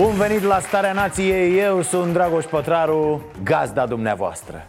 Bun venit la Starea Nației, eu sunt Dragoș Pătraru, gazda dumneavoastră.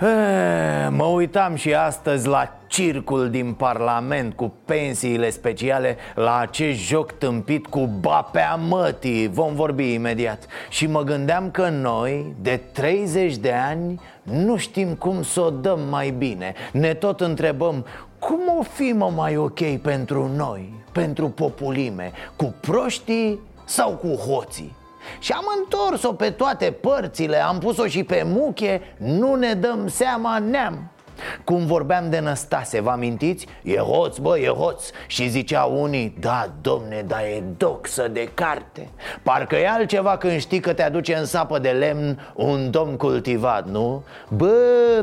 E, Mă uitam și astăzi la circul din Parlament cu pensiile speciale La acest joc tâmpit cu bapea mătii. Vom vorbi imediat. Și mă gândeam că noi, de 30 de ani, nu știm cum să o dăm mai bine. Ne tot întrebăm cum o fi mă mai ok pentru noi, pentru populime? Cu proștii sau cu hoții? Și am întors-o pe toate părțile, am pus-o și pe muche, nu ne dăm seama neam cum vorbeam de Năstase, vă amintiți? E hoț, bă, e hoț Și zicea unii, da, domne, da, e doxă de carte Parcă e altceva când știi că te aduce în sapă de lemn un domn cultivat, nu? Bă,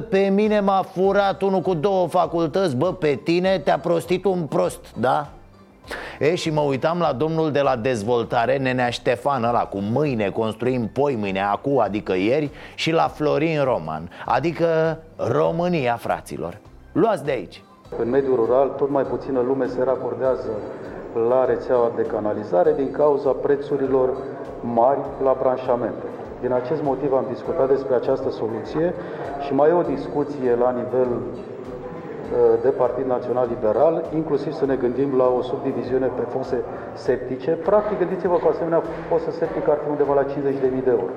pe mine m-a furat unul cu două facultăți Bă, pe tine te-a prostit un prost, da? E, și mă uitam la domnul de la dezvoltare, nenea Ștefan ăla, cu mâine construim poi mâine, acu, adică ieri Și la Florin Roman, adică România, fraților Luați de aici În mediul rural, tot mai puțină lume se racordează la rețeaua de canalizare din cauza prețurilor mari la branșamente. Din acest motiv am discutat despre această soluție și mai e o discuție la nivel uh, de Partid Național Liberal, inclusiv să ne gândim la o subdiviziune pe fose septice. Practic, gândiți-vă că o asemenea fosă septică ar fi undeva la 50.000 de euro.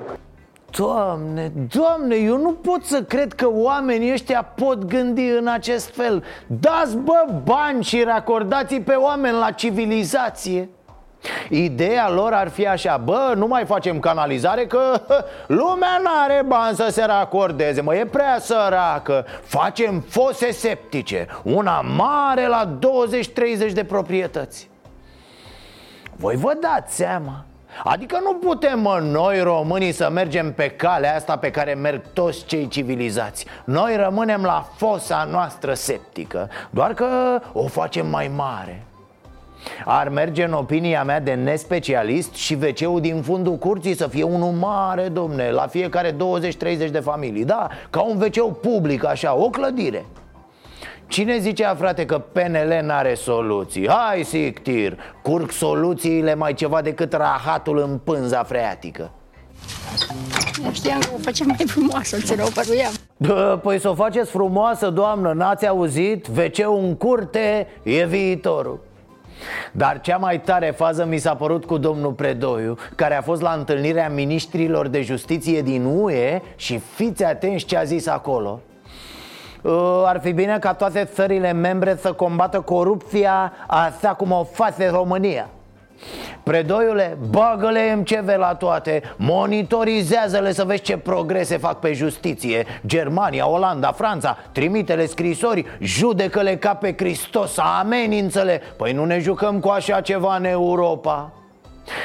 Doamne, doamne, eu nu pot să cred că oamenii ăștia pot gândi în acest fel Dați bă bani și racordați pe oameni la civilizație Ideea lor ar fi așa, bă, nu mai facem canalizare că hă, lumea n-are bani să se racordeze, mă, e prea săracă. Facem fose septice, una mare la 20-30 de proprietăți. Voi vă dați seama? Adică nu putem mă, noi românii să mergem pe calea asta pe care merg toți cei civilizați. Noi rămânem la fosa noastră septică Doar că o facem mai mare ar merge în opinia mea de nespecialist și wc din fundul curții să fie unul mare, domne, la fiecare 20-30 de familii Da, ca un wc public, așa, o clădire Cine zicea, frate, că PNL n-are soluții? Hai, Sictir, curg soluțiile mai ceva decât rahatul în pânza freatică Nu știam că o facem mai frumoasă, ți o păruiam. Bă, Păi să o faceți frumoasă, doamnă, n-ați auzit? wc în curte e viitorul dar cea mai tare fază mi s-a părut cu domnul Predoiu Care a fost la întâlnirea ministrilor de justiție din UE Și fiți atenți ce a zis acolo. Uh, ar fi bine ca toate țările membre să combată corupția așa cum o face România Predoiule, bagă-le MCV la toate Monitorizează-le să vezi ce progrese fac pe justiție. Germania, Olanda, Franța Trimite-le scrisori Judecă-le ca pe Hristos Amenință-le. Păi nu ne jucăm cu așa ceva în Europa.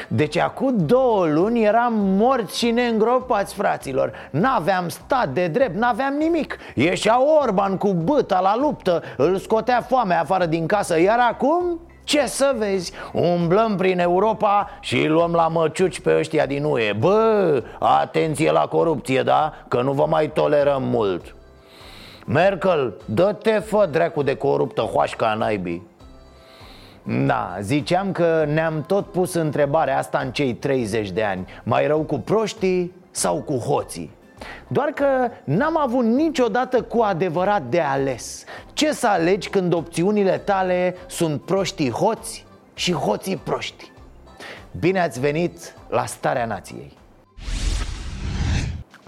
Deci acum două luni eram morți și neîngropați, fraților. N-aveam stat de drept, n-aveam nimic. Ieșea Orban cu băta la luptă Îl scotea foamea afară din casă. Iar acum ce să vezi? Umblăm prin Europa și îi luăm la măciuci pe ăștia din UE Bă, atenție la corupție, da? Că nu vă mai tolerăm mult Merkel, dă-te fă dracu de coruptă hoașca naibii da, ziceam că ne-am tot pus întrebarea asta în cei 30 de ani Mai rău cu proștii sau cu hoții? Doar că n-am avut niciodată cu adevărat de ales Ce să alegi când opțiunile tale sunt proștii hoți și hoții proști? Bine ați venit la Starea Nației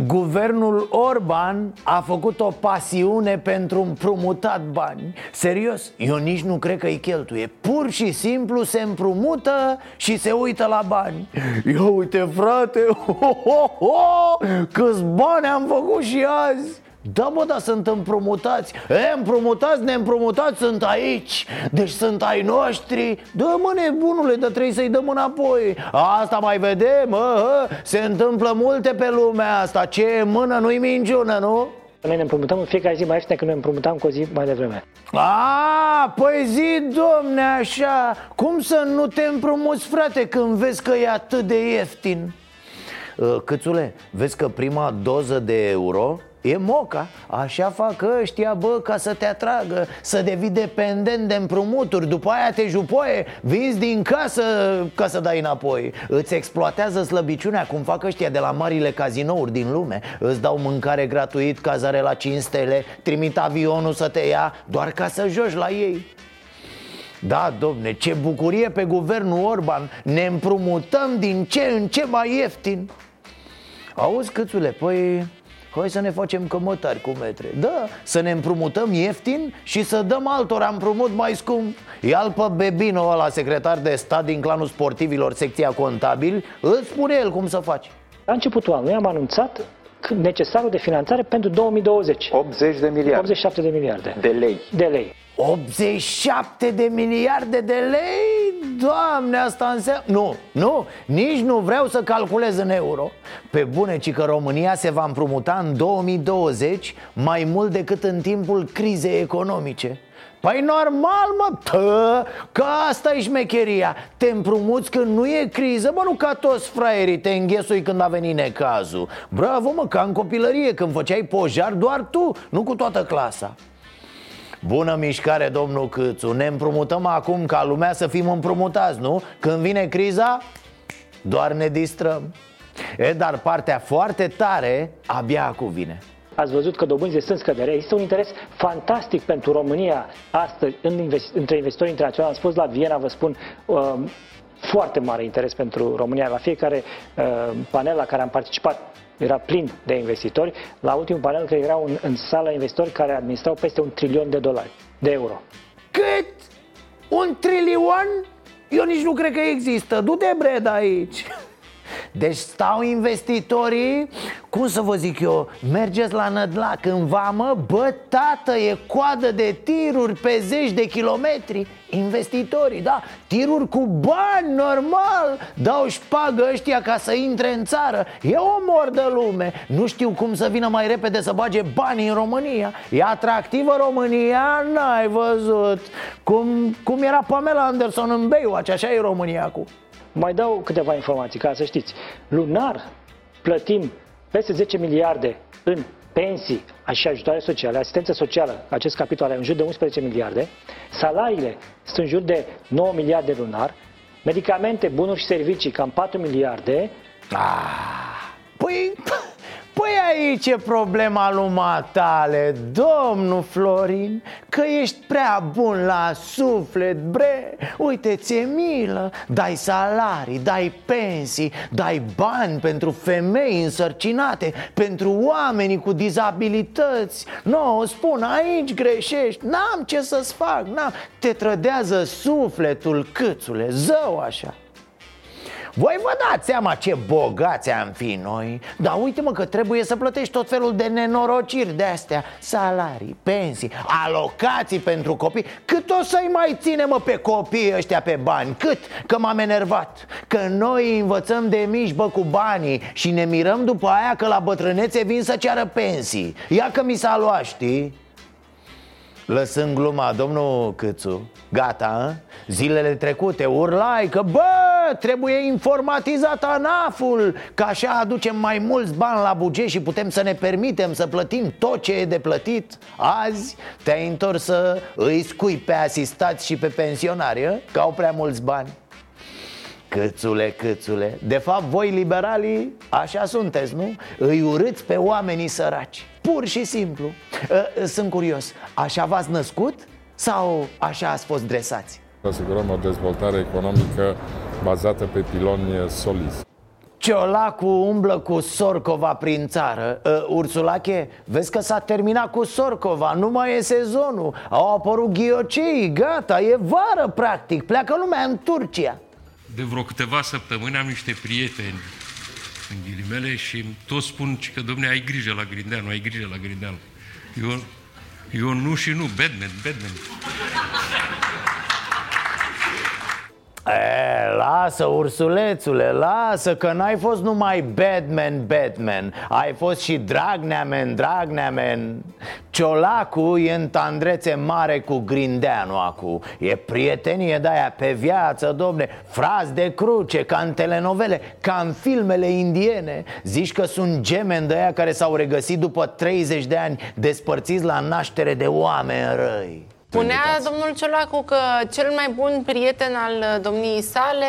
Guvernul Orban a făcut o pasiune pentru împrumutat bani. Serios, eu nici nu cred că îi cheltuie. Pur și simplu se împrumută și se uită la bani. Ia uite frate, ho, ho, ho, câți bani am făcut și azi Da, bă, dar sunt împrumutați. E, împrumutați, neîmprumutați, sunt aici. Deci sunt ai noștri. Dă mă, nebunule, dar trebuie să-i dăm înapoi. Asta mai vedem, mă, se întâmplă multe pe lumea asta. Ce e mână nu-i minciună, nu? Noi ne împrumutăm în fiecare zi mai ieftin decât ne împrumutam cu o zi mai devreme. A, păi zi, domne, așa. Cum să nu te împrumuți, frate, când vezi că e atât de ieftin? Uh, Câțule, vezi că prima doză de euro E moca, așa fac ăștia, bă, ca să te atragă Să devii dependent de împrumuturi. După aia te jupoie, vinzi din casă ca să dai înapoi. Îți exploatează slăbiciunea cum fac ăștia de la marile cazinouri din lume. Îți dau mâncare gratuit, cazare la 5 stele Trimit avionul să te ia doar ca să joci la ei. Da, domne, ce bucurie pe guvernul Orban. Ne împrumutăm din ce în ce mai ieftin. Auzi, câțule, păi Hai să ne facem cămătari cu metre Da, să ne împrumutăm ieftin și să dăm altora împrumut mai scump Ia-l pe Bebino ăla, secretar de stat din clanul sportivilor, secția contabil Îți spune el cum să faci La începutul anului am anunțat necesarul de finanțare pentru 2020. 80 de miliarde 87 de miliarde de lei. de lei. 87 de miliarde de lei? Doamne, asta înseamnă... Nu, nu, nici nu vreau să calculez în euro. Pe bune, ci că România se va împrumuta în 2020 mai mult decât în timpul crizei economice. Păi normal, mă, tă, că asta e șmecheria. Te împrumuți când nu e criză, bă, nu ca toți fraierii Te înghesui când a venit necazul. Bravo, mă, ca în copilărie, când făceai pojar doar tu, nu cu toată clasa Bună mișcare, domnul Câțu Ne împrumutăm acum ca lumea să fim împrumutați, nu? Când vine criza, doar ne distrăm E, dar partea foarte tare abia acum vine Ați văzut că dobânzile sunt scădere. Există un interes fantastic pentru România astăzi în investi- între investitori internaționali. Am spus la Viena, vă spun, uh, foarte mare interes pentru România. La fiecare uh, panel la care am participat era plin de investitori. La ultimul panel că erau în, în sală investitori care administrau peste un trilion de dolari, de euro. Cât? Un trilion? Eu nici nu cred că există Du-te bred aici Deci stau investitorii, cum să vă zic eu, mergeți la Nădlac în vamă, bă, tată, e coadă de tiruri pe zeci de kilometri. Investitorii, da, tiruri cu bani, normal. Dau șpagă ăștia ca să intre în țară. E o mor de lume. Nu știu cum să vină mai repede să bage bani în România. E atractivă România? N-ai văzut. Cum, cum era Pamela Anderson în Baywatch, așa e România acum Mai dau câteva informații ca să știți. Lunar plătim peste 10 miliarde în pensii și ajutoare sociale, asistență socială, acest capitol are în jur de 11 miliarde, salariile sunt în jur de 9 miliarde lunar, medicamente, bunuri și servicii cam 4 miliarde, Păi, păi aici e problema lui Matale, domnul Florin Că ești prea bun la suflet, bre. Uite, ți-e milă. Dai salarii, dai pensii, dai bani pentru femei însărcinate Pentru oamenii cu dizabilități. Nu, spun, aici greșești. N-am ce să-ți fac, n-am. Te trădează sufletul, câțule, zău așa voi vă dați seama ce bogați am fi noi Dar uite mă că trebuie să plătești tot felul de nenorociri de astea Salarii, pensii, alocații pentru copii Cât o să-i mai ține mă pe copii ăștia pe bani? Cât? Că m-am enervat Că noi îi învățăm de mici bă cu banii Și ne mirăm după aia că la bătrânețe vin să ceară pensii Ia că mi s-a luat, știi? Lăsând gluma, domnul Câțu Gata, a? Zilele trecute urlai că bă, trebuie informatizat ANAF-ul Că așa aducem mai mulți bani la buget și putem să ne permitem să plătim tot ce e de plătit Azi te-ai întors să îi scui pe asistați și pe pensionari, a? că au prea mulți bani Câțule, câțule De fapt, voi liberalii așa sunteți, nu? Îi urâți pe oamenii săraci Pur și simplu Uh, Sunt curios, așa v-ați născut? Sau așa ați fost dresați? asigurăm o dezvoltare economică bazată pe piloni solizi. Ciolacu umblă cu Sorcova prin țară uh, Ursulache, vezi că s-a terminat cu Sorcova Nu mai e sezonul Au apărut ghiocei, gata, e vară practic Pleacă lumea în Turcia de vreo câteva săptămâni am niște prieteni, în ghilimele, și toți spun că, domne, ai grijă la Grindeanu, ai grijă la Grindeanu. Eu, eu nu și nu, Batman, Batman. E, lasă, ursulețule, lasă Că n-ai fost numai Batman, Batman Ai fost și Dragnea man, Dragnea man Ciolacu e în tandrețe mare cu Grindeanu acu E prietenie de-aia pe viață, domne Fraz de cruce, ca în telenovele Ca în filmele indiene Zici că sunt gemeni de aia care s-au regăsit după 30 de ani Despărțiți la naștere de oameni răi Spunea domnul Ciolacu că cel mai bun prieten al domniei sale,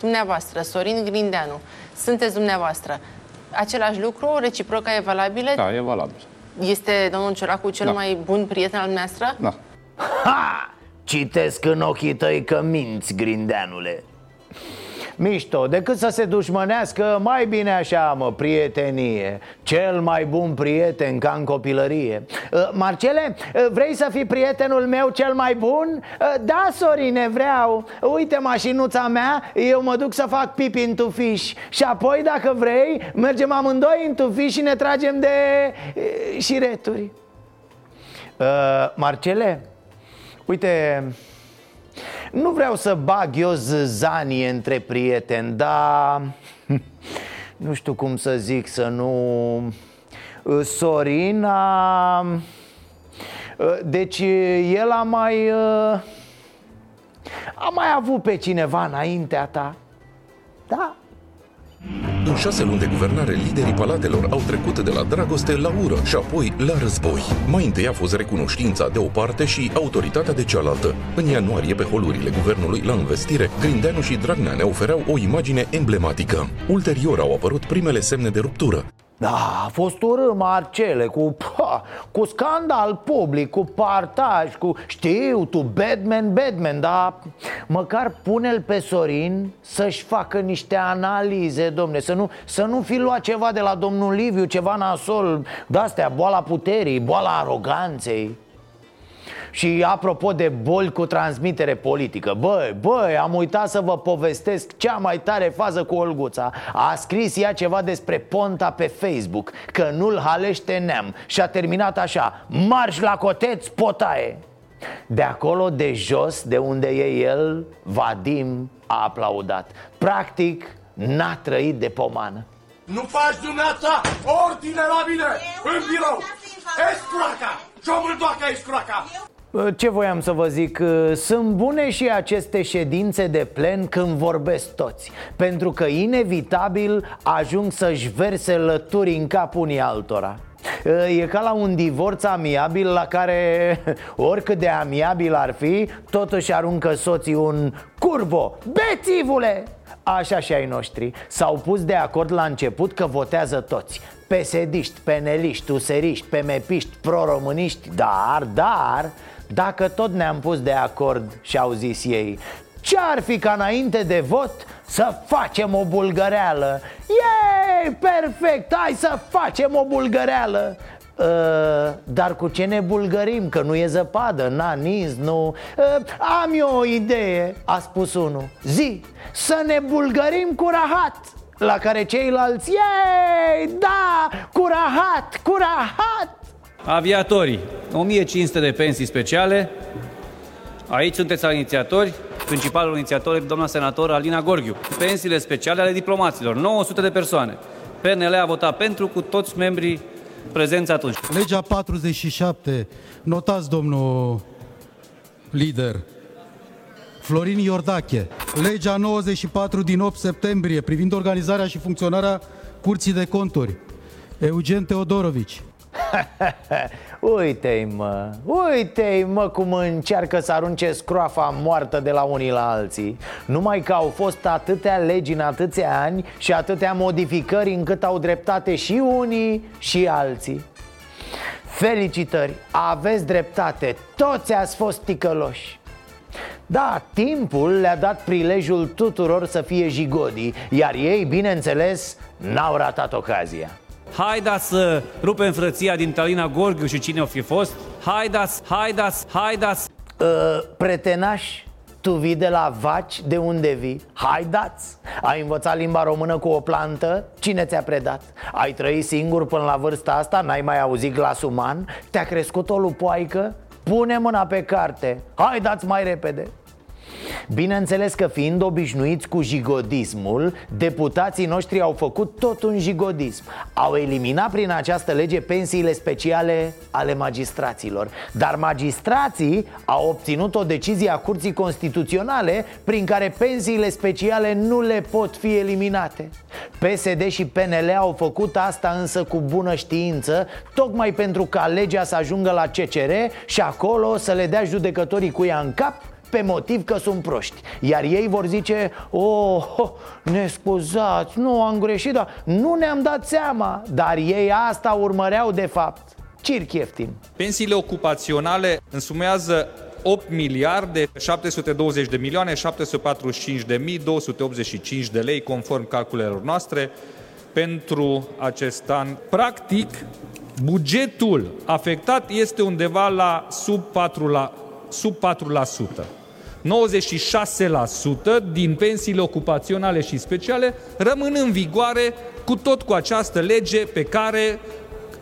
dumneavoastră, Sorin Grindeanu. Sunteți dumneavoastră. Același lucru, reciproca e valabilă? Da, e valabil. Este domnul Ciolacu cel Da. mai bun prieten al dumneavoastră? Da. Ha! Citesc în ochii tăi că minți, grindeanule Mișto, decât să se dușmănească, mai bine așa, mă, prietenie. Cel mai bun prieten ca în copilărie. Uh, Marcele, uh, vrei să fii prietenul meu cel mai bun? Uh, Da, Sorine, vreau. Uite mașinuța mea, eu mă duc să fac pipi în tufiș. Și apoi, dacă vrei, mergem amândoi în tufiș și ne tragem de uh, șireturi. Uh, Marcele, uite, nu vreau să bag eu zâzanie între prieteni, dar nu știu cum să zic să nu... Sorin a... Deci el a mai... A mai avut pe cineva înaintea ta Da? În șase luni de guvernare, liderii palatelor au trecut de la dragoste la ură și apoi la război. Mai întâi a fost recunoștința de o parte și autoritatea de cealaltă. În ianuarie, pe holurile guvernului la investire, Grindeanu și Dragnea ne ofereau o imagine emblematică. Ulterior au apărut primele semne de ruptură. Da, a fost urât Marcele cu, pa, cu scandal public, cu partaj, cu știu tu, Batman, Batman Dar măcar pune-l pe Sorin să-și facă niște analize, domne Să nu, să nu fi luat ceva de la domnul Liviu, ceva nasol De-astea, boala puterii, boala aroganței și apropo de boli cu transmitere politică Băi, băi, am uitat să vă povestesc cea mai tare fază cu Olguța. A scris ea ceva despre Ponta pe Facebook Că nu-l halește neam. Și a terminat așa Marș la coteț, potaie. De acolo, de jos, de unde e el, Vadim a aplaudat. Practic, n-a trăit de pomană. Nu faci dumneata ordine la mine. În birou! Ești curaca! Ce-o mândoacă ești curaca! Ce voiam să vă zic? Sunt bune și aceste ședințe de plen când vorbesc toți Pentru că inevitabil ajung să-și verse lături în cap unii altora E ca la un divorț amiabil la care, oricât de amiabil ar fi, totuși aruncă soții un curvo Bețivule! Așa și ai noștri S-au pus de acord la început că votează toți Pesediști, peneliști, useriști, pemepiști, proromâniști Dar, dar, dacă tot ne-am pus de acord și au zis ei Ce-ar fi ca înainte de vot să facem o bulgăreală? Ei, perfect, hai să facem o bulgăreală Uh, dar cu ce ne bulgărim? Că nu e zăpadă, n-a nins, nu uh, Am eu o idee, a spus unul Zi, să ne bulgărim cu rahat La care ceilalți, ei, da, cu rahat, cu rahat Aviatorii, 1500 de pensii speciale. Aici sunteți inițiatori. Principalul inițiator e doamna senator Alina Gorghiu. Pensiile speciale ale diplomaților, 900 de persoane. PNL a votat pentru cu toți membrii prezenți atunci. Legea 47, notați domnul lider, Florin Iordache. Legea 94 din 8 septembrie privind organizarea și funcționarea Curții de Conturi. Eugen Teodorovici. Uite-i mă, uite-i mă cum încearcă să arunce scroafa moartă de la unii la alții. Numai că au fost atâtea legi în atâția ani și atâtea modificări încât au dreptate și unii și alții. Felicitări, aveți dreptate, toți ați fost ticăloși. Da, timpul le-a dat prilejul tuturor să fie jigodii Iar ei, bineînțeles, n-au ratat ocazia Haideți să rupem frăția din Talina Gorghiu și cine o fi fost. Haideți, haideți, haideți. uh, Pretenaș, Tu vii de la vaci, de unde vii? Hai dați! Ai învățat limba română cu o plantă? Cine ți-a predat? Ai trăit singur până la vârsta asta? N-ai mai auzit glas uman? Te-a crescut o lupoaică? Pune mâna pe carte Hai dați mai repede Bineînțeles că fiind obișnuiți cu jigodismul Deputații noștri au făcut tot un jigodism. Au eliminat prin această lege pensiile speciale ale magistraților. Dar magistrații au obținut o decizie a Curții Constituționale Prin care pensiile speciale nu le pot fi eliminate. PSD și PNL au făcut asta însă cu bună știință Tocmai pentru ca legea să ajungă la CCR Și acolo să le dea judecătorii cu ea în cap pe motiv că sunt proști Iar ei vor zice, oh, oh ne scuzați, nu am greșit, dar nu ne-am dat seama Dar ei asta urmăreau de fapt Circ ieftin Pensiile ocupaționale însumează 8 miliarde 720 de milioane 745 de mii 285 de lei conform calculelor noastre pentru acest an. Practic, bugetul afectat este undeva la sub 4%. La, sub 4%. 96% din pensiile ocupaționale și speciale rămân în vigoare cu tot cu această lege pe care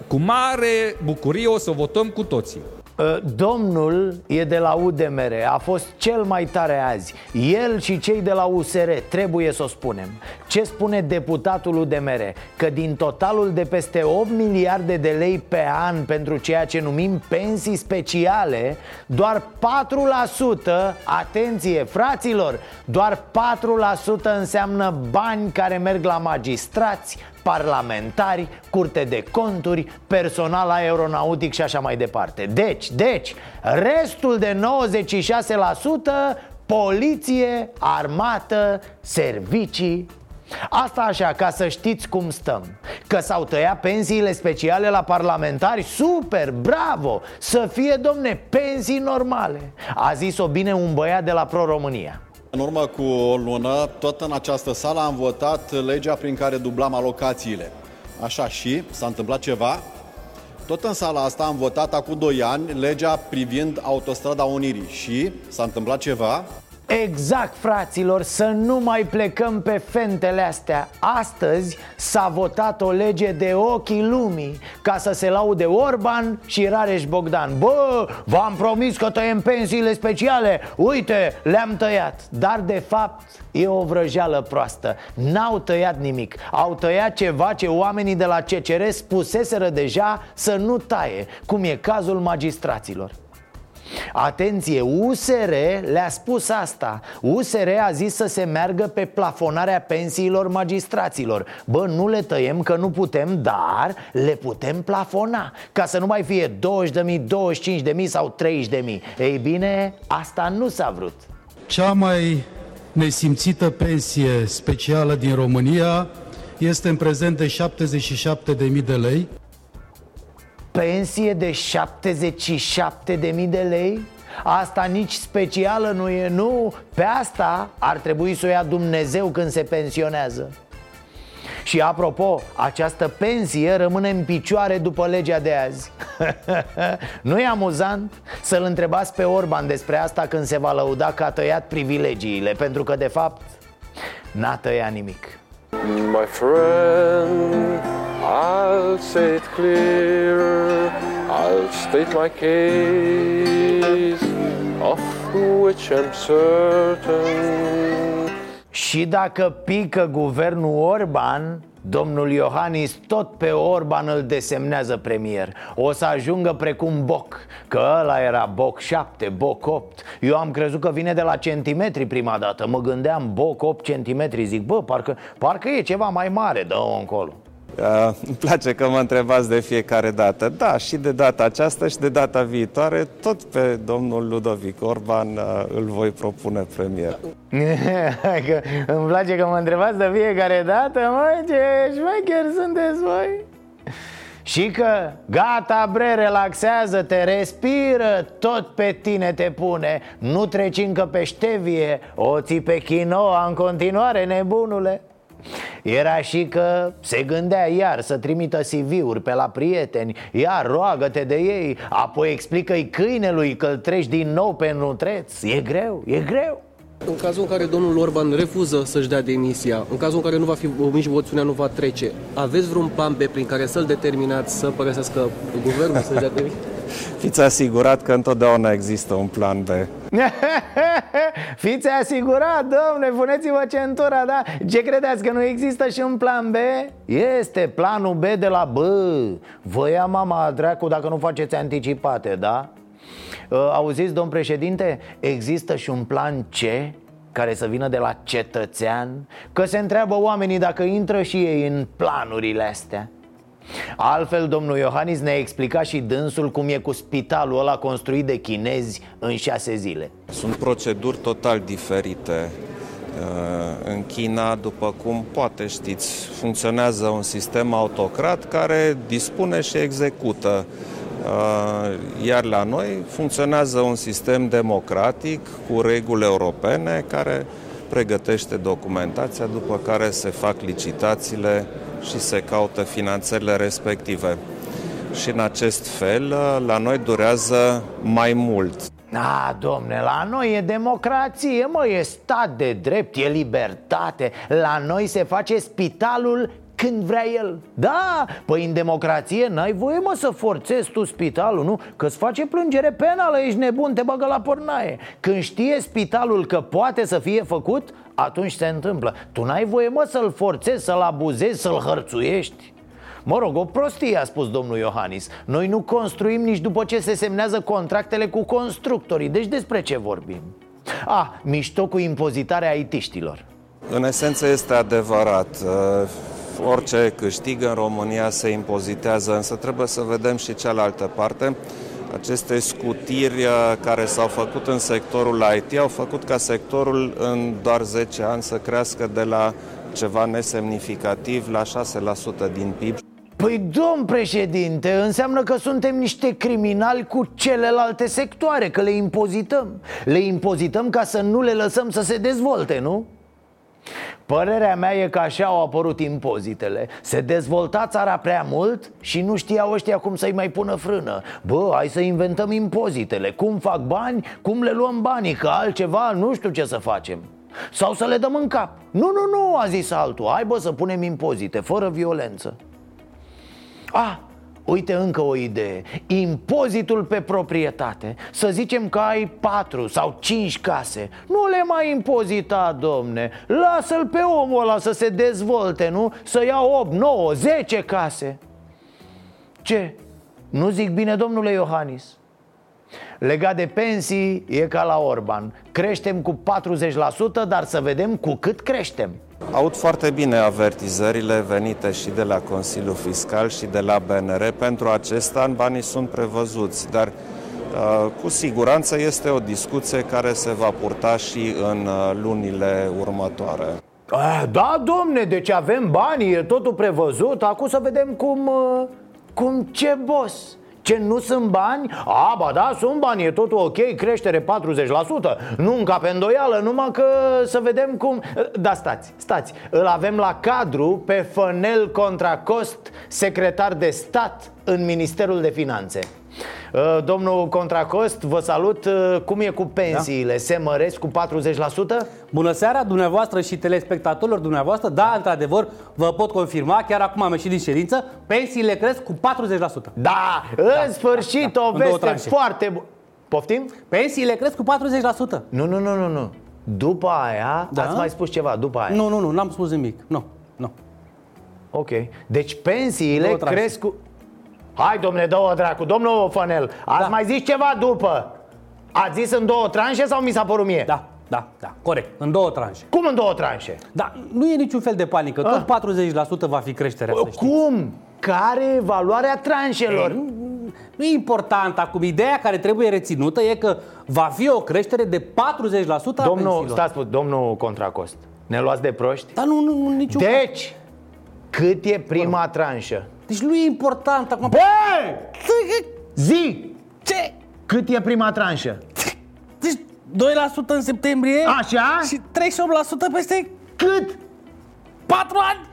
cu mare bucurie o să o votăm cu toții. Ă, domnul e de la UDMR, a fost cel mai tare azi El și cei de la USR, trebuie să o spunem Ce spune deputatul UDMR? Că din totalul de peste 8 miliarde de lei pe an pentru ceea ce numim pensii speciale Doar 4%, atenție fraților, doar 4% înseamnă bani care merg la magistrați, parlamentari, curte de conturi, personal aeronautic și așa mai departe. Deci, deci, restul de 96% poliție, armată, servicii. Asta așa, ca să știți cum stăm. Că s-au tăiat pensiile speciale la parlamentari Super, bravo! Să fie, domne, pensii normale! A zis-o bine un băiat de la Pro-România în urmă cu o lună, tot în această sală am votat legea prin care dublam alocațiile. Așa și s-a întâmplat ceva. Tot în sala asta am votat acum 2 ani legea privind autostrada Unirii și s-a întâmplat ceva. Exact, fraților, să nu mai plecăm pe fentele astea. Astăzi s-a votat o lege de ochii lumii Ca să se laude Orban și Rareș Bogdan. Bă, v-am promis că tăiem pensiile speciale. Uite, le-am tăiat. Dar de fapt e o vrăjeală proastă. N-au tăiat nimic. Au tăiat ceva ce oamenii de la CCR spuseseră deja să nu taie Cum e cazul magistraților Atenție, USR le-a spus asta. USR a zis să se meargă pe plafonarea pensiilor magistraților. Bă, nu le tăiem că nu putem, dar le putem plafona. Ca să nu mai fie 20.000, 25.000 sau 30.000 Ei bine, asta nu s-a vrut. Cea mai nesimțită pensie specială din România este în prezent de 77.000 de lei pensie de 77.000 de lei? Asta nici specială nu e, nu. Pe asta ar trebui să o ia Dumnezeu când se pensionează. Și apropo, această pensie rămâne în picioare după legea de azi. Nu e amuzant să-l întrebați pe Orban despre asta când se va lăuda că a tăiat privilegiile Pentru că de fapt n-a tăiat nimic. My friend I'll say it clear, I'll state my case, of which I'm certain. Și dacă pică guvernul Orban, Domnul Iohannis tot pe Orban îl desemnează premier. O să ajungă precum Boc Că ăla era Boc 7, Boc 8 Eu am crezut că vine de la centimetri prima dată. Mă gândeam Boc 8 centimetri. Zic, bă, parcă, parcă e ceva mai mare Dă-o încolo Uh, îmi place că mă întrebați de fiecare dată. Da, și de data aceasta și de data viitoare, tot pe domnul Ludovic Orban uh, îl voi propune premier. că îmi place că mă întrebați de fiecare dată, mă, ce șmecher sunteți voi? Și că gata bre, relaxează-te, respiră, tot pe tine te pune Nu treci încă pe ștevie, o ții pe chinoa în continuare, nebunule era și că se gândea iar să trimită CV-uri pe la prieteni Iar roagă-te de ei Apoi explică-i câinelui că îl treci din nou pe nutreț E greu, e greu În cazul în care domnul Orban refuză să-și dea demisia, în cazul în care nu va fi, nici moțiunea nu va trece, aveți vreun plan B prin care să-l determinați să părăsească guvernul, să-și dea demisia? Fiți asigurat că întotdeauna există un plan B. Fiți asigurat, domnule, puneți-vă centura, da? Ce credeți, că nu există și un plan B? Este planul B de la B Vă ia mama dracu dacă nu faceți anticipate, da? Uh, Auziți, domn președinte, există și un plan C care să vină de la cetățean Că se întreabă oamenii dacă intră și ei în planurile astea Altfel, domnul Iohannis ne-a explicat și dânsul cum e cu spitalul ăla construit de chinezi în șase zile Sunt proceduri total diferite. Uh, În China, după cum poate știți, funcționează un sistem autocrat care dispune și execută. Uh, Iar la noi funcționează un sistem democratic cu reguli europene care pregătește documentația, după care se fac licitațiile și se caută finanțările respective. Și în acest fel, uh, la noi durează mai mult. A, domne, la noi e democrație, mă, e stat de drept, e libertate La noi se face spitalul când vrea el. Da, păi în democrație n-ai voie, mă, să forțezi tu spitalul, nu? Că-ți face plângere penală, ești nebun, te bagă la pornaie. Când știe spitalul că poate să fie făcut, atunci se întâmplă. Tu n-ai voie, mă, să-l forțezi, să-l abuzezi, să-l hărțuiești. Mă rog, o prostie, a spus domnul Iohannis. Noi nu construim nici după ce se semnează contractele cu constructorii. Deci despre ce vorbim? A, mișto cu impozitarea aitiștilor În esență este adevărat. Uh, Orice câștigă în România se impozitează, însă trebuie să vedem și cealaltă parte. Aceste scutiri uh, care s-au făcut în sectorul IT au făcut ca sectorul în doar 10 ani să crească de la ceva nesemnificativ la 6% din PIB. Păi, domn președinte, înseamnă că suntem niște criminali cu celelalte sectoare, că le impozităm Le impozităm ca să nu le lăsăm să se dezvolte, nu? Părerea mea e că așa au apărut impozitele. Se dezvolta țara prea mult și nu știau ăștia cum să-i mai pună frână. Bă, hai să inventăm impozitele. Cum fac bani, cum le luăm banii Că altceva nu știu ce să facem. Sau să le dăm în cap. Nu, nu, nu, a zis altul. Hai bă să punem impozite, fără violență. Ah, uite încă o idee. Impozitul pe proprietate. Să zicem că ai patru sau cinci case. Nu le mai impozita, domne. Lasă-l pe omul ăla să se dezvolte, nu? Să ia 8, 9, 10 case. Ce? Nu zic bine, domnule Iohannis? Legat de pensii, e ca la Orban. Creștem cu 40%, dar să vedem cu cât creștem Aud foarte bine avertizările venite și de la Consiliul Fiscal și de la BNR. Pentru acest an banii sunt prevăzuți, dar uh, cu siguranță este o discuție care se va purta și în uh, lunile următoare. Ah, Da, domne, deci avem bani, e totul prevăzut Acum să vedem cum, uh, cum ce boss ce nu sunt bani? A, ba da, sunt bani, e totul ok, creștere 40% Nu încă pe îndoială, numai că să vedem cum... Da, stați, stați. Îl avem la cadru pe Fănel Contracost, secretar de stat în Ministerul de Finanțe. Uh, Domnul Contracost, vă salut Uh, Cum e cu pensiile? Se măresc cu 40%? Bună seara dumneavoastră și telespectatorilor dumneavoastră Da, într-adevăr, vă pot confirma Chiar acum am ieșit din ședință Pensiile cresc cu 40% Da, în sfârșit o în două veste tranșe. foarte bună Poftim? Pensiile cresc cu 40% Nu, nu, nu, nu, nu După aia, Da? ați mai spus ceva, după aia Nu, nu, nu, n-am spus nimic Nu, nu Ok, deci pensiile Două tranșe. cresc cu... Hai, domne, două dracu, domnul Fănel Ați Da. mai zis ceva după Ați zis în două tranșe sau mi s-a părut mie? Da, da, da, corect, în două tranșe Cum în două tranșe? Da, nu e niciun fel de panică Ah. Tot 40% va fi creșterea să știți. Cum? Care e valoarea tranșelor? Ei, nu, nu e important acum. Ideea care trebuie reținută e că va fi o creștere de 40% a Domnul, pensiilor. stați, pu- domnul Contracost Ne luați de proști? Dar nu, nu, nu niciun Deci, cât e prima tranșă? Deci nu e important acum. Bă! Zi! Ce? Cât e prima tranșă? Deci 2% în septembrie Așa? și 38% peste Cât? 4 ani.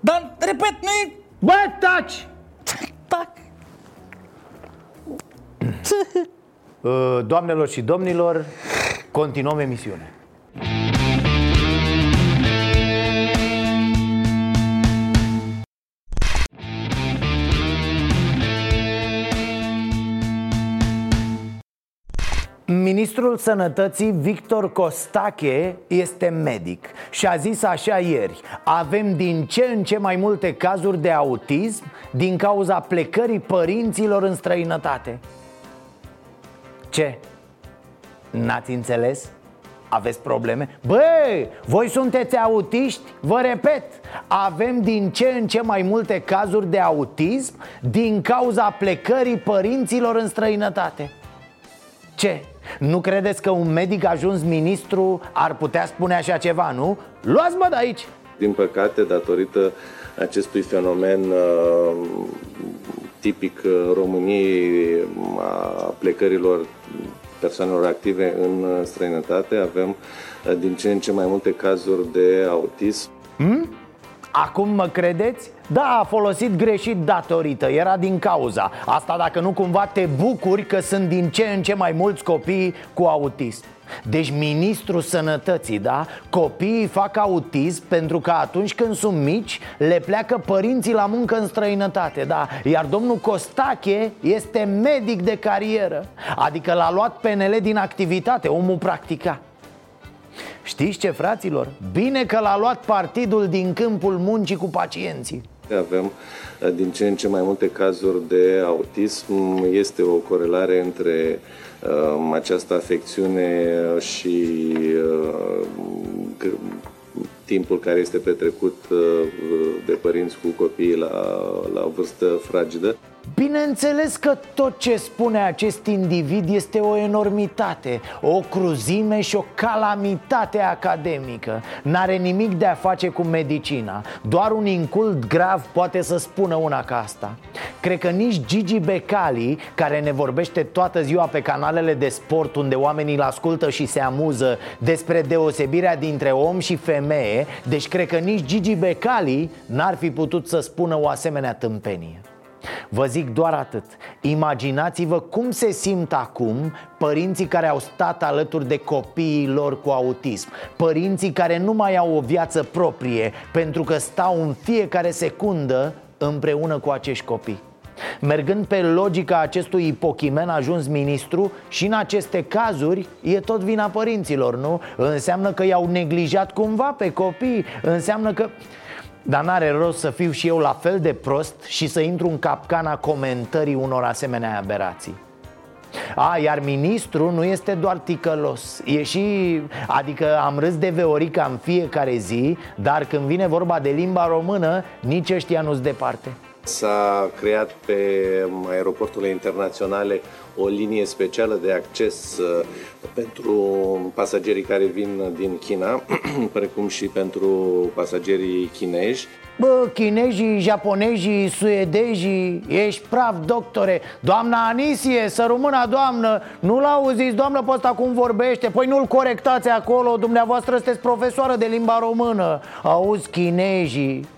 Dar, repet, nu e... Bă, taci! Tac. Uh, Doamnelor și domnilor, continuăm emisiunea Ministrul Sănătății Victor Costache este medic și a zis așa ieri Avem din ce în ce mai multe cazuri de autism din cauza plecării părinților în străinătate Ce? N-ați înțeles? Aveți probleme? Băi, voi sunteți autiști? Vă repet, avem din ce în ce mai multe cazuri de autism din cauza plecării părinților în străinătate Ce? Nu credeți că un medic ajuns ministru ar putea spune așa ceva, nu? Luați-mă de aici! Din păcate, datorită acestui fenomen uh, tipic României a plecărilor persoanelor active în străinătate, avem uh, din ce în ce mai multe cazuri de autism. Hmm? Acum mă credeți? Da, a folosit greșit datorită, era din cauza Asta dacă nu cumva te bucuri că sunt din ce în ce mai mulți copii cu autism deci ministrul sănătății, da? Copiii fac autism pentru că atunci când sunt mici Le pleacă părinții la muncă în străinătate, da? Iar domnul Costache este medic de carieră Adică l-a luat PNL din activitate, omul practica Știți ce, fraților? Bine că l-a luat partidul din câmpul muncii cu pacienții avem uh, din ce în ce mai multe cazuri de autism. Este o corelare între uh, această afecțiune și uh, timpul care este petrecut uh, de părinți cu copiii la, la o vârstă fragedă. Bineînțeles că tot ce spune acest individ este o enormitate, o cruzime și o calamitate academică. N-are nimic de a face cu medicina. Doar un incult grav poate să spună una ca asta. Cred că nici Gigi Becali, care ne vorbește toată ziua pe canalele de sport Unde oamenii îl ascultă și se amuză despre deosebirea dintre om și femeie Deci cred că nici Gigi Becali n-ar fi putut să spună o asemenea tâmpenie Vă zic doar atât. Imaginați-vă cum se simt acum părinții care au stat alături de copiii lor cu autism. Părinții care nu mai au o viață proprie Pentru că stau în fiecare secundă împreună cu acești copii. Mergând pe logica acestui ipochimen ajuns ministru Și în aceste cazuri e tot vina părinților, nu? Înseamnă că i-au neglijat cumva pe copii Înseamnă că... Dar n-are rost să fiu și eu la fel de prost și să intru în capcana comentării unor asemenea aberații. A, iar ministru nu este doar ticălos. E și, adică am râs de Veorica în fiecare zi Dar când vine vorba de limba română, nici ăștia nu-s departe. S-a creat pe aeroporturile internaționale o linie specială de acces uh, pentru pasagerii care vin din China, precum și pentru pasagerii chinezi. Bă, chinezii, japonezii, suedezii, ești praf, doctore. Doamna Anisie, să rămână doamnă. Nu-l auziți, doamnă, pe ăsta cum vorbește? Păi nu-l corectați acolo, dumneavoastră sunteți profesoară de limba română. Auzi, chinezii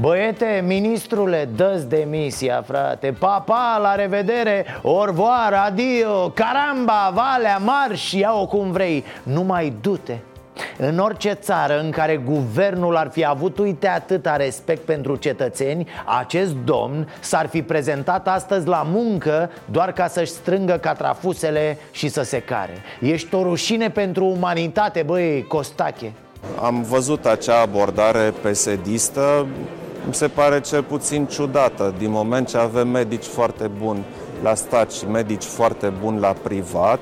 Băiete, ministrule, dă demisia, frate. Pa, pa, la revedere, orvoar, adio, caramba, valea, marș, ia-o cum vrei. Numai du-te. În orice țară în care guvernul ar fi avut, uite, atâta respect pentru cetățeni Acest domn s-ar fi prezentat astăzi la muncă doar ca să-și strângă catrafusele și să se care. Ești o rușine pentru umanitate, băi, Costache. Am văzut acea abordare pesedistă mi se pare cel puțin ciudată, din moment ce avem medici foarte buni la stat și medici foarte buni la privat,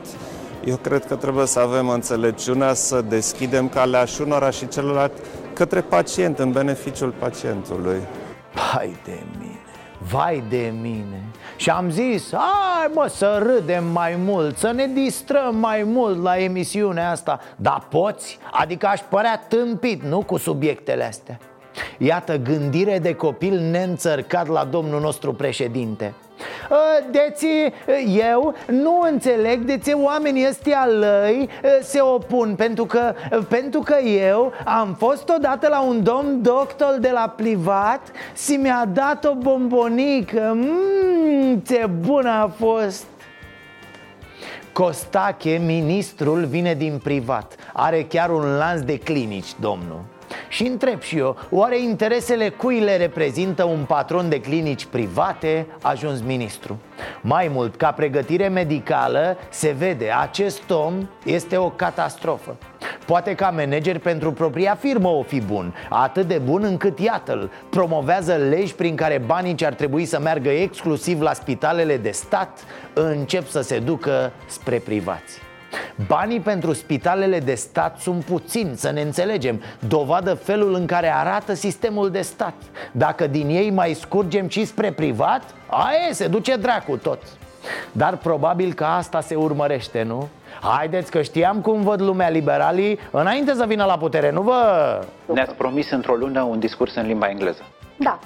eu cred că trebuie să avem înțelepciunea să deschidem calea și unora și celălalt către pacient, în beneficiul pacientului. Vai de mine, vai de mine Și am zis, hai mă să râdem mai mult, să ne distrăm mai mult la emisiunea asta Dar poți? Adică aș părea tâmpit, nu cu subiectele astea Iată gândire de copil neînțărcat la domnul nostru președinte. Ă, Deți eu nu înțeleg de ce oamenii ăstia lăi ă, se opun Pentru că, pentru că eu am fost odată la un domn doctor de la privat Și mi-a dat o bombonică. Mmm, ce bună a fost! Costache, ministrul, vine din privat Are chiar un lanț de clinici, domnul și întreb și eu, oare interesele cui le reprezintă un patron de clinici private ajuns ministru? Mai mult, ca pregătire medicală, se vede, acest om este o catastrofă Poate ca manager pentru propria firmă o fi bun Atât de bun încât, iată-l, promovează legi prin care banii ce ar trebui să meargă exclusiv la spitalele de stat Încep să se ducă spre privați Banii pentru spitalele de stat sunt puțini, să ne înțelegem Dovadă felul în care arată sistemul de stat Dacă din ei mai scurgem și spre privat, aia se duce dracu tot Dar probabil că asta se urmărește, nu? Haideți că știam cum văd lumea liberalii înainte să vină la putere, nu vă... Ne-ați promis într-o lună un discurs în limba engleză Da,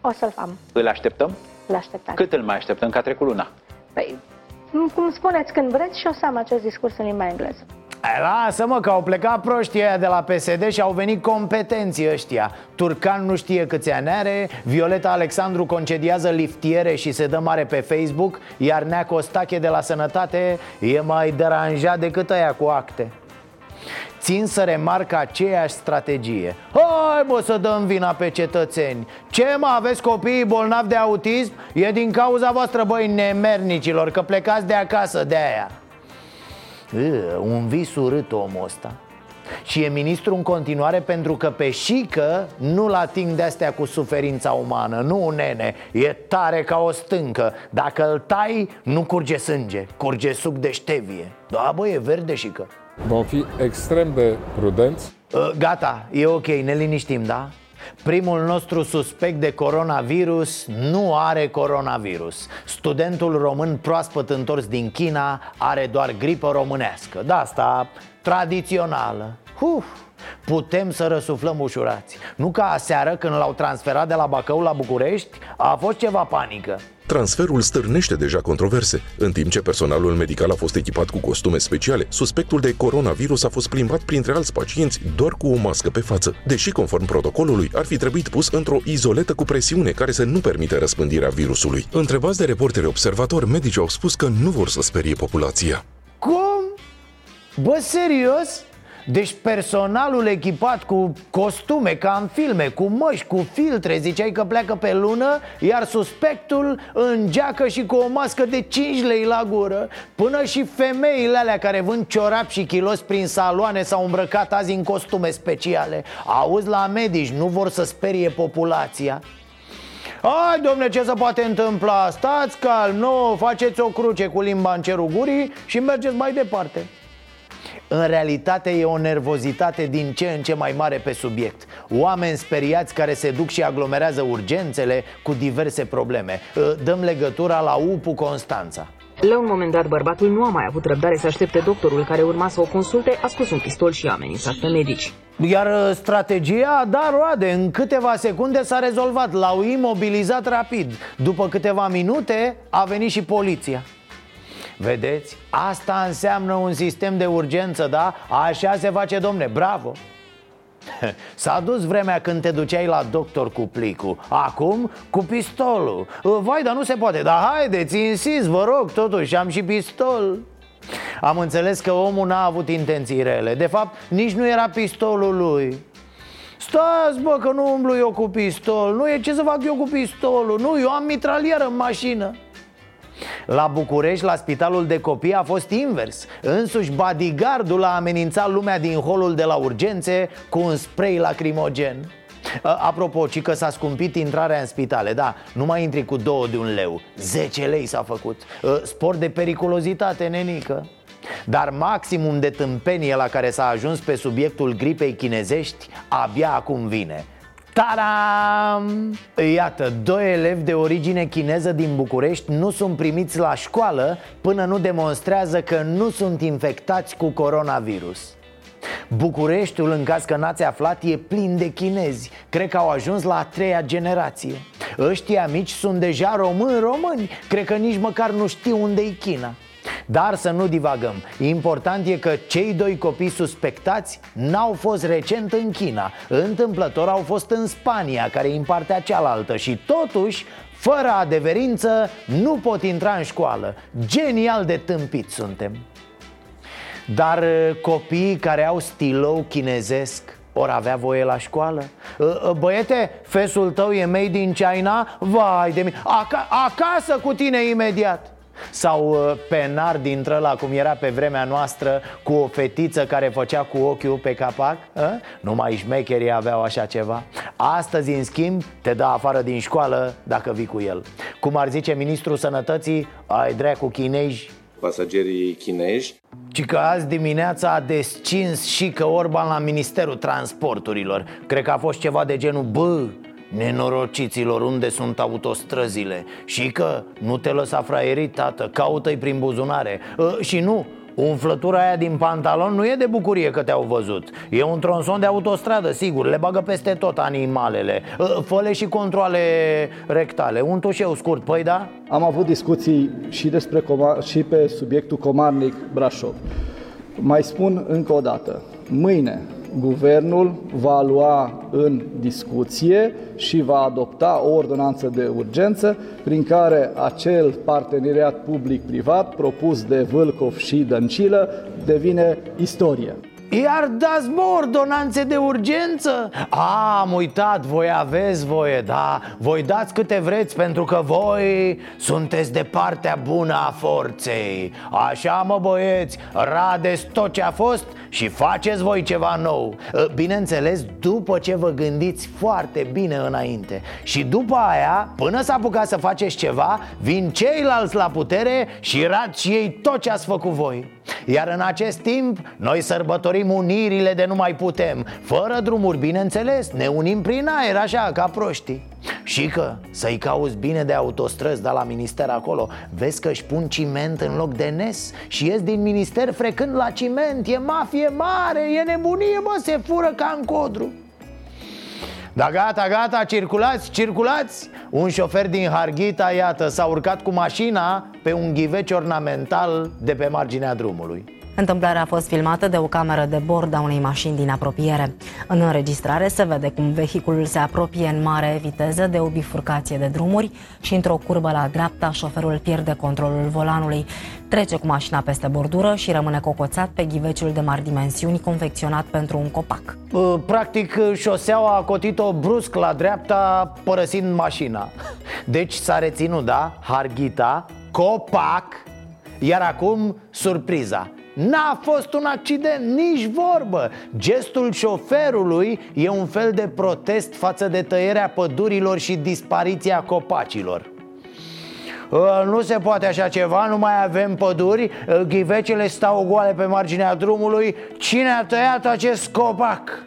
o să-l am. Îl așteptăm? Îl așteptăm. Cât îl mai așteptăm, că a trecut luna? Păi, cum spuneți când vreți și o să am acest discurs în limba engleză. Ai, Lasă-mă că au plecat proștii aia de la PSD și au venit competenții ăștia Turcan nu știe câți ani are Violeta Alexandru concediază liftiere și se dă mare pe Facebook Iar Nea Costache de la Sănătate e mai deranjat decât aia cu acte Țin să remarc aceeași strategie. Hai bă să dăm vina pe cetățeni. Ce mă aveți copiii bolnavi de autism? E din cauza voastră băi nemernicilor Că plecați de acasă de aia. Ă, un vis urât omul ăsta. Și e ministru în continuare pentru că pe șică nu-l ating de-astea cu suferința umană. Nu, nene, e tare ca o stâncă. Dacă îl tai, nu curge sânge, curge suc de ștevie. Da, bă, e verde șică Vom fi extrem de prudenți. Uh, Gata, e ok, ne liniștim, da? Primul nostru suspect de coronavirus nu are coronavirus. Studentul român proaspăt întors din China are doar gripă românească. De asta tradițională. Uf, putem să răsuflăm ușurați. Nu ca aseară când l-au transferat de la Bacău la București A fost ceva panică Transferul stârnește deja controverse. În timp ce personalul medical a fost echipat cu costume speciale, suspectul de coronavirus a fost plimbat printre alți pacienți doar cu o mască pe față, deși conform protocolului ar fi trebuit pus într-o izoletă cu presiune care să nu permite răspândirea virusului. Întrebați de reporteri observatori, medicii au spus că nu vor să sperie populația. Cum? Bă, serios? Deci personalul echipat cu costume ca în filme, cu măști, cu filtre Ziceai că pleacă pe lună Iar suspectul în geacă și cu o mască de 5 lei la gură Până și femeile alea care vând ciorap și kilos prin saloane S-au îmbrăcat azi în costume speciale. Auzi la medici, nu vor să sperie populația. Hai, domne, ce se poate întâmpla? Stați calm, nu, faceți o cruce cu limba în cerul gurii și mergeți mai departe în realitate e o nervozitate din ce în ce mai mare pe subiect. Oameni speriați care se duc și aglomerează urgențele cu diverse probleme. Dăm legătura la UPU Constanța. La un moment dat, bărbatul nu a mai avut răbdare să aștepte doctorul care urma să o consulte, a scos un pistol și a amenințat pe medici. Iar uh, strategia a dat roade. În câteva secunde s-a rezolvat. L-au imobilizat rapid. După câteva minute a venit și poliția Vedeți? Asta înseamnă un sistem de urgență, da? Așa se face, domne, bravo! S-a dus vremea când te duceai la doctor cu plicul. Acum cu pistolul. Vai, dar nu se poate, dar haideți, insist, vă rog, totuși am și pistol. Am înțeles că omul n-a avut intenții rele. De fapt, nici nu era pistolul lui. Stați, bă, că nu umblu eu cu pistol. Nu e ce să fac eu cu pistolul? Nu, eu am mitralieră în mașină la București, la spitalul de copii, a fost invers. Însuși bodyguardul a amenințat lumea din holul de la urgențe cu un spray lacrimogen. Apropo, ci că s-a scumpit intrarea în spitale. Da, nu mai intri cu două de un leu. 10 lei s-a făcut. Spor de periculozitate, nenică. Dar maximum de tâmpenie la care s-a ajuns pe subiectul gripei chinezești abia acum vine Taram! Iată, doi elevi de origine chineză din București nu sunt primiți la școală până nu demonstrează că nu sunt infectați cu coronavirus. Bucureștiul, în caz că n-ați aflat, e plin de chinezi. Cred că au ajuns la a treia generație. Ăștia mici sunt deja români-români Cred că nici măcar nu știu unde e China dar să nu divagăm. Important e că cei doi copii suspectați n-au fost recent în China. Întâmplător au fost în Spania, care e în partea cealaltă. Și totuși Fără adeverință nu pot intra în școală. Genial de tâmpit suntem. Dar uh, copiii care au stilou chinezesc ori avea voie la școală? Uh, uh, Băiete, fesul tău e made in China? Vai de mine, Aca- acasă cu tine imediat sau uh, penar dintre la cum era pe vremea noastră Cu o fetiță care făcea cu ochiul pe capac a? Numai șmecherii aveau așa ceva. Astăzi, în schimb, te dă afară din școală dacă vii cu el. Cum ar zice ministrul sănătății, ai dracu chinezi Pasagerii chinezi ci că azi dimineața a descins și că Orban la Ministerul Transporturilor. Cred că a fost ceva de genul Bă, nenorociților, unde sunt autostrăzile? Și că nu te lăsa fraierit, tată, caută-i prin buzunare uh, Și nu, umflătura aia din pantalon nu e de bucurie că te-au văzut E un tronson de autostradă, sigur, le bagă peste tot animalele uh, Fă și controle rectale, un tușeu scurt, păi da? Am avut discuții și, despre Comar- și pe subiectul Comarnic Brașov. Mai spun încă o dată, mâine guvernul va lua în discuție și va adopta o ordonanță de urgență prin care acel parteneriat public-privat propus de Vâlcov și Dăncilă devine istorie. Iar dați mă ordonanțe de urgență? A, am uitat, voi aveți voie, da Voi dați câte vreți pentru că voi sunteți de partea bună a forței Așa mă băieți, radeți tot ce a fost și faceți voi ceva nou. Bineînțeles, după ce vă gândiți foarte bine înainte. Și după aia, până s-a apucat să faceți ceva Vin ceilalți la putere și rad și ei tot ce ați făcut voi. Iar în acest timp, noi sărbătorim unirile de nu mai putem. Fără drumuri, bineînțeles, ne unim prin aer, așa, ca proștii și că să-i cauți bine de autostrăzi, da la minister acolo Vezi că își pun ciment în loc de nes Și ies din minister frecând la ciment. E mafie mare, e nebunie, mă, se fură ca în codru. Da gata, gata, circulați, circulați. Un șofer din Harghita, iată, s-a urcat cu mașina pe un ghiveci ornamental de pe marginea drumului Întâmplarea a fost filmată de o cameră de bord a unei mașini din apropiere. În înregistrare se vede cum vehiculul se apropie în mare viteză de o bifurcație de drumuri și într-o curbă la dreapta șoferul pierde controlul volanului. Trece cu mașina peste bordură și rămâne cocoțat pe ghiveciul de mari dimensiuni confecționat pentru un copac. Practic, șoseaua a cotit-o brusc la dreapta, părăsind mașina Deci s-a reținut, da? Harghita, copac Iar acum, surpriza N-a fost un accident, nici vorbă. Gestul șoferului e un fel de protest față de tăierea pădurilor și dispariția copacilor. Uh, nu se poate așa ceva, nu mai avem păduri. Uh, Ghivecele stau goale pe marginea drumului. Cine a tăiat acest copac?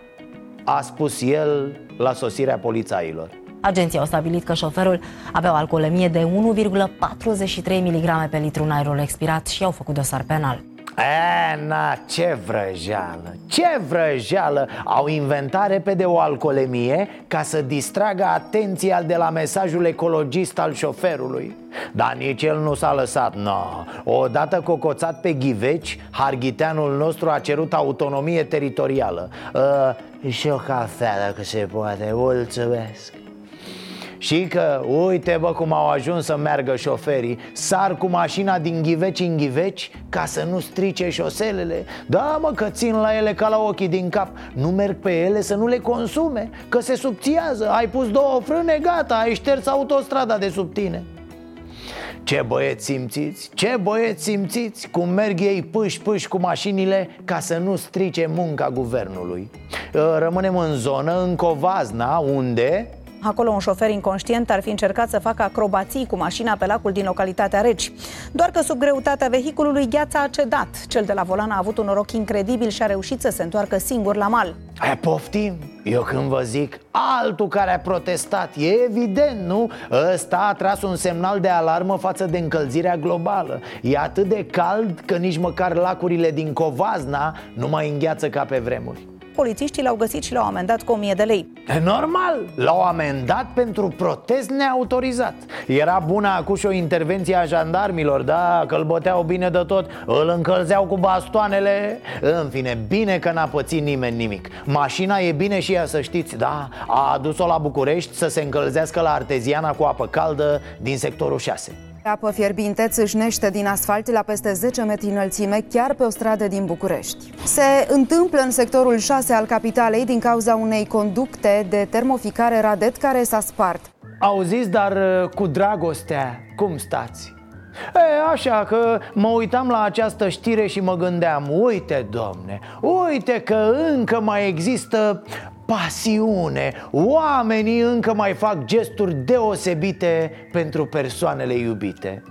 A spus el la sosirea polițailor. Agenția au stabilit că șoferul avea o alcoolemie de 1,43 mg pe litru în aerul expirat și au făcut dosar penal. E, na, ce vrăjeală, ce vrăjeală. Au inventat repede o alcoolemie ca să distragă atenția de la mesajul ecologist al șoferului. Dar nici el nu s-a lăsat, no. Odată cocoțat pe ghiveci, harghiteanul nostru a cerut autonomie teritorială. Uh, Și o cafea dacă se poate, mulțumesc și că, uite bă cum au ajuns să meargă șoferii Sar cu mașina din ghiveci în ghiveci Ca să nu strice șoselele. Da mă că țin la ele ca la ochii din cap. Nu merg pe ele să nu le consume Că se subțiază. Ai pus două frâne, gata, ai șters autostrada de sub tine. Ce băieți simțiți, ce băieți simțiți? Cum merg ei pâși pâși cu mașinile Ca să nu strice munca guvernului? Rămânem în zonă, în Covazna, unde Acolo un șofer inconștient ar fi încercat să facă acrobații cu mașina pe lacul din localitatea Reci. Doar că sub greutatea vehiculului gheața a cedat. Cel de la volan a avut un noroc incredibil și a reușit să se întoarcă singur la mal. Aia poftim? Eu când vă zic altul care a protestat E evident, nu? Ăsta a tras un semnal de alarmă față de încălzirea globală E atât de cald că nici măcar lacurile din Covazna nu mai îngheață ca pe vremuri polițiștii l-au găsit și l-au amendat cu 1000 de lei. E normal, l-au amendat pentru protest neautorizat Era bună acum și o intervenție a jandarmilor, da, că îl băteau bine de tot Îl încălzeau cu bastoanele. În fine, bine că n-a pățit nimeni nimic. Mașina e bine și ea să știți, da A adus-o la București să se încălzească la arteziana cu apă caldă din sectorul 6 Apă fierbinte țâșnește din asfalt la peste 10 metri înălțime, chiar pe o stradă din București. Se întâmplă în sectorul 6 al capitalei din cauza unei conducte de termoficare radet care s-a spart. Auziți, dar uh, cu dragostea, cum stați? E, așa că mă uitam la această știre și mă gândeam Uite, domne, uite că încă mai există pasiune. Oamenii încă mai fac gesturi deosebite pentru persoanele iubite.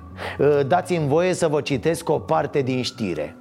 Dați-mi voie să vă citesc o parte din știre.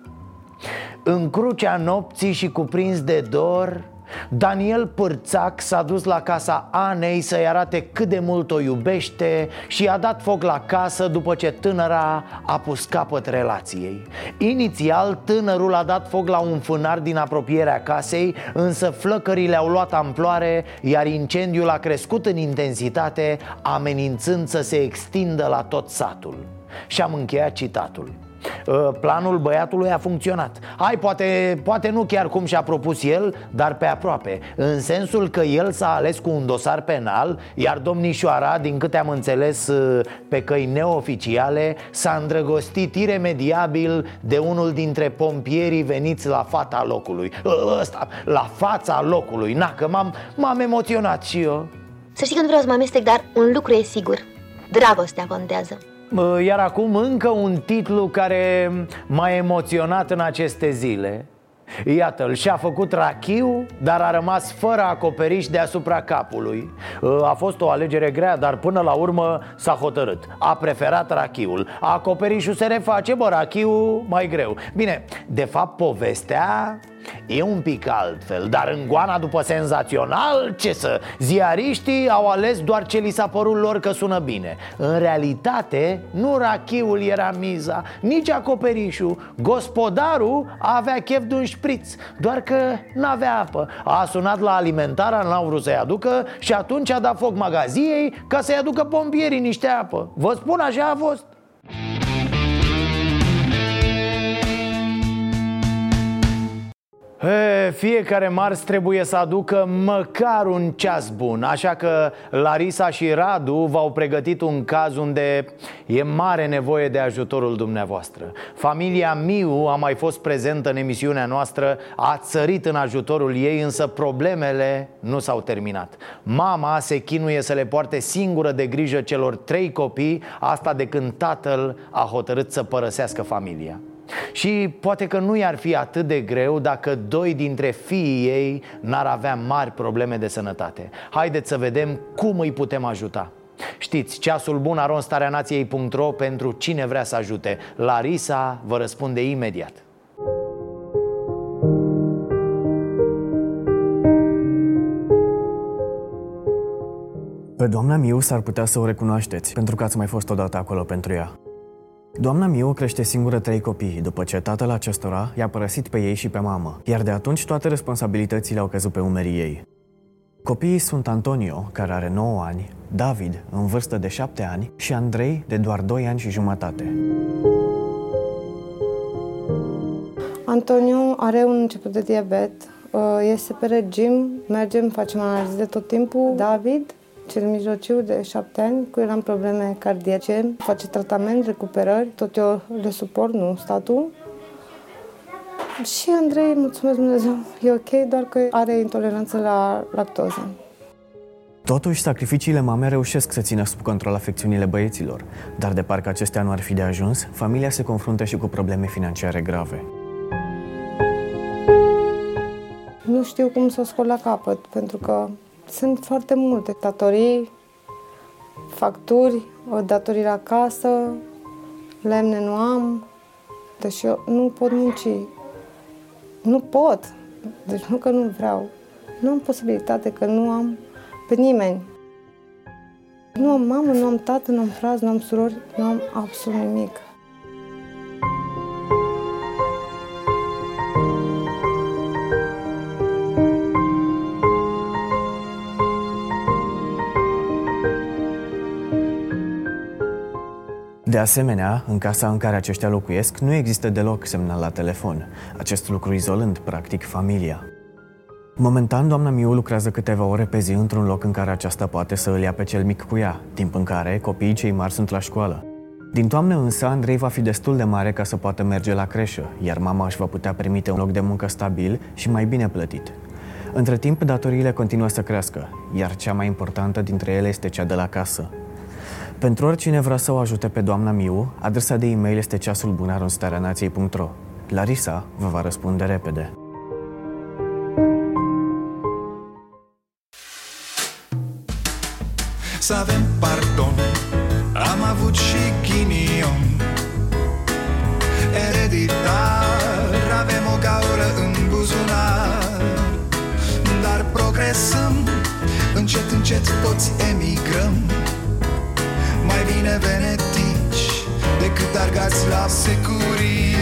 În crucea nopții și cuprins de dor Daniel Pârțac s-a dus la casa Anei să-i arate cât de mult o iubește și a dat foc la casă după ce tânăra a pus capăt relației. Inițial, tânărul a dat foc la un fânar din apropierea casei, însă flăcările au luat amploare, iar incendiul a crescut în intensitate, amenințând să se extindă la tot satul. Și am încheiat citatul. Uh, planul băiatului a funcționat. Hai, poate, poate nu chiar cum și-a propus el, dar pe aproape. În sensul că el s-a ales cu un dosar penal Iar domnișoara, din câte am înțeles uh, pe căi neoficiale S-a îndrăgostit iremediabil de unul dintre pompierii veniți la fata locului. Uh, Ăsta, la fața locului. Na, că m-am, m-am emoționat și eu. Să știi că nu vreau să mă amestec, dar un lucru e sigur. Dragostea contează iar acum încă un titlu care m-a emoționat în aceste zile. Iată-l, și-a făcut rachiu, dar a rămas fără acoperiș deasupra capului. A fost o alegere grea, dar până la urmă s-a hotărât. A preferat rachiul. Acoperișul se reface, bă, rachiul mai greu. Bine, de fapt povestea E un pic altfel, dar în goana după senzațional, ce să... Ziariștii au ales doar ce li s-a părut lor că sună bine. În realitate, nu rachiul era miza, nici acoperișul. Gospodarul avea chef de un șpriț, doar că n-avea apă. A sunat la alimentarea, n-au vrut să-i aducă Și atunci a dat foc magaziei ca să-i aducă pompierii niște apă. Vă spun, așa a fost He, fiecare mars trebuie să aducă măcar un ceas bun Așa că Larisa și Radu v-au pregătit un caz unde e mare nevoie de ajutorul dumneavoastră. Familia Miu a mai fost prezentă în emisiunea noastră A țărit în ajutorul ei, însă problemele nu s-au terminat. Mama se chinuie să le poarte singură de grijă celor trei copii Asta de când tatăl a hotărât să părăsească familia și poate că nu i-ar fi atât de greu dacă doi dintre fiii ei n-ar avea mari probleme de sănătate. Haideți să vedem cum îi putem ajuta. Știți, ceasul bun aronstarea nației.ro pentru cine vrea să ajute. Larisa vă răspunde imediat. Pe doamna Miu s-ar putea să o recunoașteți, pentru că ați mai fost odată acolo pentru ea. Doamna Miu crește singură trei copii, după ce tatăl acestora i-a părăsit pe ei și pe mamă, iar de atunci toate responsabilitățile au căzut pe umerii ei. Copiii sunt Antonio, care are 9 ani, David, în vârstă de 7 ani, și Andrei, de doar 2 ani și jumătate. Antonio are un început de diabet, uh, este pe regim, mergem, facem analize de tot timpul. David cel mijlociu de șapte ani, cu el am probleme cardiace, face tratament, recuperări, tot eu le suport, nu statul. Și Andrei, mulțumesc Dumnezeu, e ok, doar că are intoleranță la lactoză. Totuși, sacrificiile mamei reușesc să țină sub control afecțiunile băieților, dar de parcă acestea nu ar fi de ajuns, familia se confruntă și cu probleme financiare grave. Nu știu cum să o scot la capăt, pentru că sunt foarte multe datorii, facturi, datorii la casă, lemne nu am, deci eu nu pot munci. Nu pot. Deci nu că nu vreau. Nu am posibilitate, că nu am pe nimeni. Nu am mamă, nu am tată, nu am frați, nu am surori, nu am absolut nimic. De asemenea, în casa în care aceștia locuiesc nu există deloc semnal la telefon, acest lucru izolând, practic, familia. Momentan, doamna Miu lucrează câteva ore pe zi într-un loc în care aceasta poate să îl ia pe cel mic cu ea, timp în care copiii cei mari sunt la școală. Din toamnă însă, Andrei va fi destul de mare ca să poată merge la creșă, iar mama își va putea permite un loc de muncă stabil și mai bine plătit. Între timp, datoriile continuă să crească, iar cea mai importantă dintre ele este cea de la casă. Pentru oricine vrea să o ajute pe doamna Miu, adresa de e-mail este ceasulbunar.ro. Larisa vă va răspunde repede. Să avem pardon Am avut și ghinion Ereditar Avem o gaură în buzunar Dar progresăm Încet, încet toți emigrăm Mai bine venetici Decât argați la securii